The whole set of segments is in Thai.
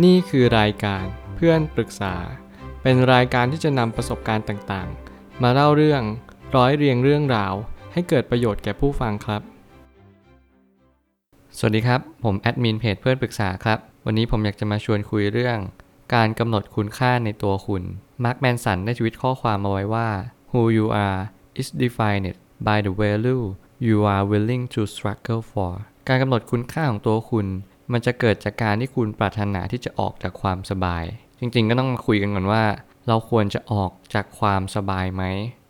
นี่คือรายการเพื่อนปรึกษา เป็นรายการที่จะนำประสบการณ์ต่างๆ มาเล่าเรื่องร้อยเรียงเรื่องราว ให้เกิดประโยชน์แก่ผู้ฟังครับ สวัสดีครับ ผมแอดมินเพจเพื่อนปรึกษาครับ วันนี้ผมอยากจะมาชวนคุยเรื่อง การกำหนดคุณค่าในตัวคุณ มาร์คแมนสันได้ทวิตข้อความมาไว้ว่า who you are is defined by the value you are willing to struggle for การกำหนดคุณค่าของตัวคุณ มันจะเกิดจากการที่คุณปรารถนาที่จะออกจากความสบาย จริงๆ ก็ต้องมาคุยกันก่อนว่า เราควรจะออกจากความสบายไหม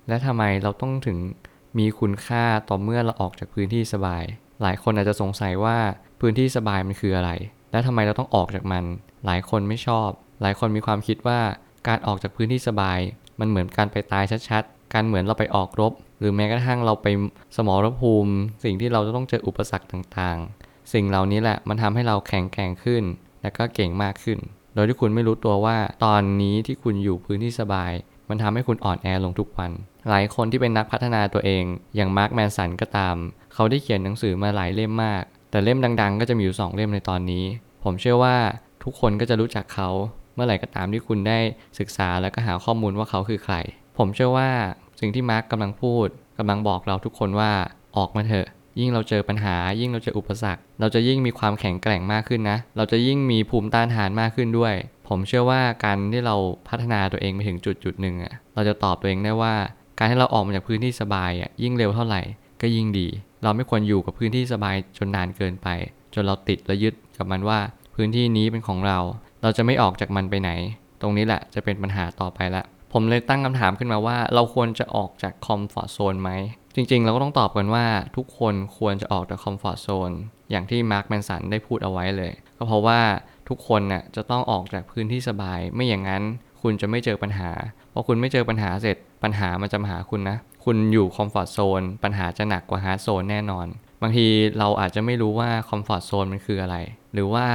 และทำไมเราต้องถึงมีคุณค่าต่อเมื่อเราออกจากพื้นที่สบาย หลายคนอาจจะสงสัยว่าพื้นที่สบายมันคืออะไร และทำไมเราต้องออกจากมัน หลายคนไม่ชอบ หลายคนมีความคิดว่าการออกจากพื้นที่สบาย มันเหมือนการไปตายชัดๆ การเหมือนเราไปออกรบ หรือแม้กระทั่งเราไปสมรภูมิ สิ่งที่เราจะต้องเจออุปสรรคต่างๆ สิ่งเหล่านี้แหละมันทำให้เราแข็งแกร่งขึ้น และก็เก่งมากขึ้น โดยที่คุณไม่รู้ตัวว่า ตอนนี้ที่คุณอยู่พื้นที่สบาย มันทำให้คุณอ่อนแอลงทุกวัน หลายคนที่เป็นนักพัฒนาตัวเองอย่างมาร์คแมนสันก็ตาม เขาได้เขียนหนังสือมาหลายเล่มมาก แต่เล่มดัง ๆ ก็จะมีอยู่ 2 เล่มในตอนนี้ ผมเชื่อว่าทุกคนก็จะรู้จักเขา เมื่อไหร่ก็ตามที่คุณได้ศึกษาแล้วก็หาข้อมูลว่าเขาคือใคร ผมเชื่อว่าสิ่งที่มาร์กกำลังพูดกำลังบอกเราทุกคนว่าออกมาเถอะ ยิ่งเราเจอปัญหา ยิ่งเราเจออุปสรรค เราจะยิ่งมีความแข็งแกร่งมากขึ้นนะ เราจะยิ่งมีภูมิต้านทานมากขึ้นด้วย ผมเชื่อว่าการที่เราพัฒนาตัวเองไปถึงจุดจุดหนึ่งอะเราจะตอบตัวเองได้ว่า การที่เราออกมาจากพื้นที่สบายอะยิ่งเร็วเท่าไหร่ก็ยิ่งดี เราไม่ควรอยู่กับพื้นที่สบายจนนานเกินไป จนเราติดและยึดกับมันว่า พื้นที่นี้เป็นของเรา เราจะไม่ออกจากมันไปไหน ตรงนี้แหละจะเป็นปัญหาต่อไปละ ผมเลยตั้งคำถามขึ้นมาว่า เราควรจะออกจาก comfort zone ไหม จริงๆ เราก็ต้องตอบกันว่าทุกคนควรจะออกจาก comfort zone อย่างที่ Mark Manson ได้พูดเอาไว้เลย ก็เพราะว่าทุกคนน่ะจะต้องออกจากพื้นที่สบาย ไม่อย่างนั้นคุณจะไม่เจอปัญหาพอคุณไม่เจอปัญหาเสร็จปัญหามันจะมาหาคุณนะ คุณอยู่ comfort zone ปัญหาจะหนักกว่า hard zone แน่นอน บางทีเราอาจจะไม่รู้ว่า comfort zone มันคืออะไร หรือว่า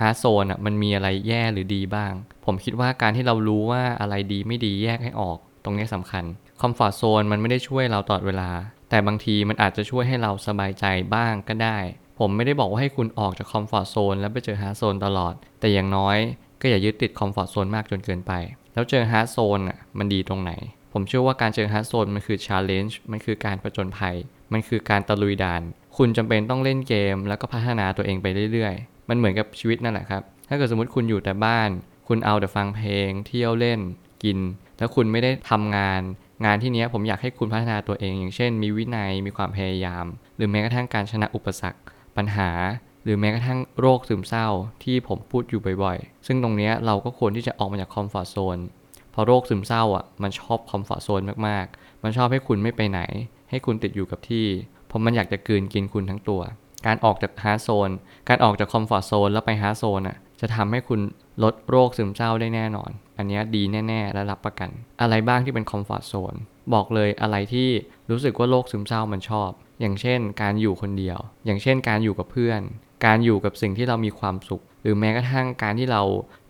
hard zone อะมันมีอะไรแย่หรือดีบ้าง ผมคิดว่าการที่เรารู้ว่าอะไรดีไม่ดีแยกให้ออก ตรงนี้สำคัญ comfort zone มันไม่ได้ช่วยเราตลอดเวลา แต่บางทีมันอาจจะช่วยให้เราสบายใจบ้างก็ได้ ผมไม่ได้บอกว่าให้คุณออกจาก comfort zone แล้วไปเจอ hard zone ตลอด แต่อย่างน้อยก็อย่ายึดติด comfort zone มากจนเกินไป แล้วเจอ hard zone อะมันดีตรงไหน ผมเชื่อว่าการเจอ hard zone มันคือ challenge มันคือการผจญภัย มันคือการตะลุยด่าน คุณจำเป็นต้องเล่นเกม แล้วก็พัฒนาตัวเองไปเรื่อยๆ มันเหมือนกับชีวิตนั่นแหละครับ ถ้าเกิดสมมติคุณอยู่แต่บ้าน คุณเอาแต่ฟังเพลง เที่ยวเล่น กิน แล้วคุณไม่ได้ทำงาน งานที่นี้ผมอยากให้คุณพัฒนาตัวเอง อย่างเช่น มีวินัยมีความพยายาม หรือแม้กระทั่งการชนะอุปสรรค ปัญหา หรือแม้กระทั่งโรคซึมเศร้าที่ผมพูดอยู่บ่อยๆ ซึ่งตรงนี้เราก็ควรที่จะออกมาจาก comfort zone พอโรคซึมเศร้าอะมันชอบ comfort zoneมากๆ มันชอบให้คุณไม่ไปไหน ให้คุณติดอยู่กับที่เพราะมันอยากจะกืนกินคุณทั้งตัว การออกจาก hard zone การออกจาก comfort zone แล้วไป hard zone อะจะทำให้คุณ ลดโรคซึมเศร้าได้แน่นอน อันนี้ดีแน่ ๆ และรับประกัน อะไรบ้างที่เป็น comfort zone บอกเลยอะไรที่รู้สึกว่าโรคซึมเศร้ามันชอบ อย่างเช่น การอยู่คนเดียว อย่างเช่น การอยู่กับเพื่อน การอยู่กับสิ่งที่เรามีความสุข หรือแม้กระทั่งการที่เรา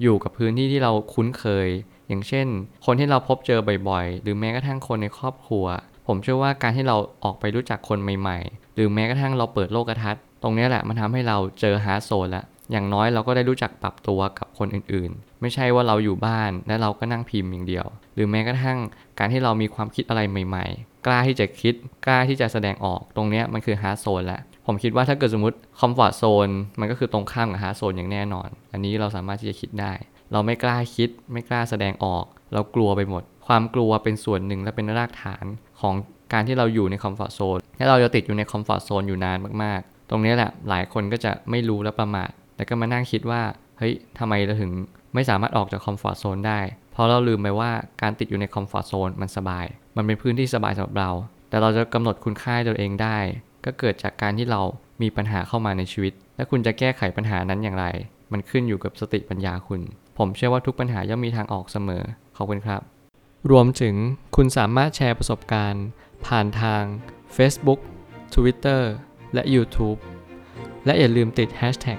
อยู่กับพื้นที่ที่เราคุ้นเคย อย่างเช่น คนที่เราพบเจอบ่อยๆ หรือแม้กระทั่งคนในครอบครัว ผมเชื่อว่าการที่เราออกไปรู้จักคนใหม่ ๆ หรือแม้กระทั่งเราเปิดโลกทัศน์ตรงนี้แหละมันทำให้เราเจอ hard zone แล้ว อย่างน้อยเราก็ได้รู้จักปรับตัวกับคนอื่นๆ ไม่ใช่ว่าเราอยู่บ้านและเราก็นั่งพิมพ์อย่างเดียว หรือแม้กระทั่งการที่เรามีความคิดอะไรใหม่ๆ กล้าที่จะคิด กล้าที่จะแสดงออก ตรงนี้มันคือ hard zone แล้วผมคิดว่าถ้าเกิดสมมติ comfort zoneมันก็คือตรงข้ามกับ hard zone อย่างแน่นอน อันนี้เราสามารถที่จะคิดได้ เราไม่กล้าคิด ไม่กล้าแสดงออก เรากลัวไปหมด ความกลัวเป็นส่วนหนึ่งและเป็นรากฐานของการที่เราอยู่ใน comfort zone ถ้าเราจะติดอยู่ใน comfort zone อยู่นานมากๆ ตรงนี้แหละหลายคนก็จะไม่รู้และประมาท แล้วก็มานั่งคิดว่า เฮ้ยทำไมเราถึงไม่สามารถออกจาก comfort zone ได้ เพราะเราลืมไปว่าการติดอยู่ใน comfort zone มันสบาย มันเป็นพื้นที่สบายสำหรับเรา แต่เราจะกำหนดคุณค่าตัวเองได้ ก็เกิดจากการที่เรามีปัญหาเข้ามาในชีวิต และคุณจะแก้ไขปัญหานั้นอย่างไร มันขึ้นอยู่กับสติปัญญาคุณ ผมเชื่อว่าทุกปัญหาย่อมมีทางออกเสมอ ขอบคุณครับ รวมถึงคุณสามารถแชร์ประสบการณ์ ผ่านทาง Facebook Twitter และ YouTube และอย่าลืมติด Hashtag